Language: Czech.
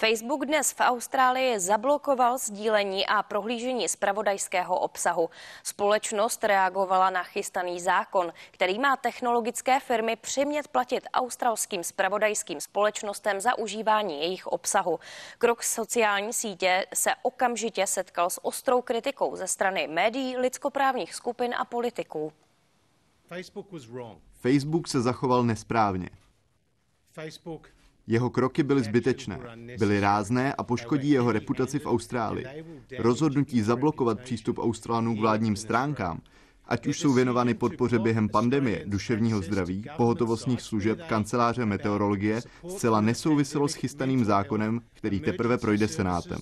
Facebook dnes v Austrálii zablokoval sdílení a prohlížení spravodajského obsahu. Společnost reagovala na chystaný zákon, který má technologické firmy přimět platit australským spravodajským společnostem za užívání jejich obsahu. Krok sociální sítě se okamžitě setkal s ostrou kritikou ze strany médií, lidskoprávních skupin a politiků. Facebook se zachoval nesprávně. Jeho kroky byly zbytečné, byly rázné a poškodí jeho reputaci v Austrálii. Rozhodnutí zablokovat přístup Australanů k vládním stránkám, ať už jsou věnovány podpoře během pandemie, duševního zdraví, pohotovostních služeb, kanceláře meteorologie, zcela nesouviselo s chystaným zákonem, který teprve projde Senátem.